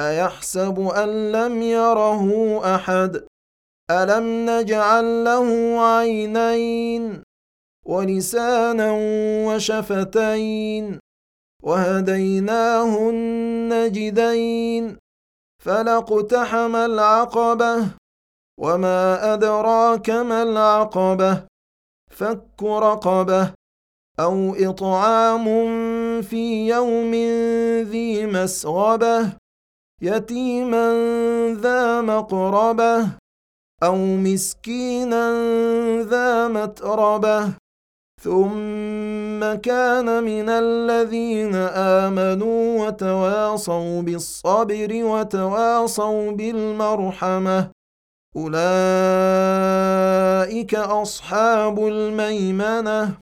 أيحسب أن لم يره أحد؟ ألم نجعل له عينين ولسانا وشفتين؟ وهديناه النجدين فلاقتحم العقبة وما أدراك ما العقبة؟ فك رقبة أو إطعام في يوم ذي مسغبة يتيما ذا مقربه أو مسكينا ذا متربه ثم كان من الذين امنوا وتواصوا بالصبر وتواصوا بالمرحمه اولئك اصحاب الميمنه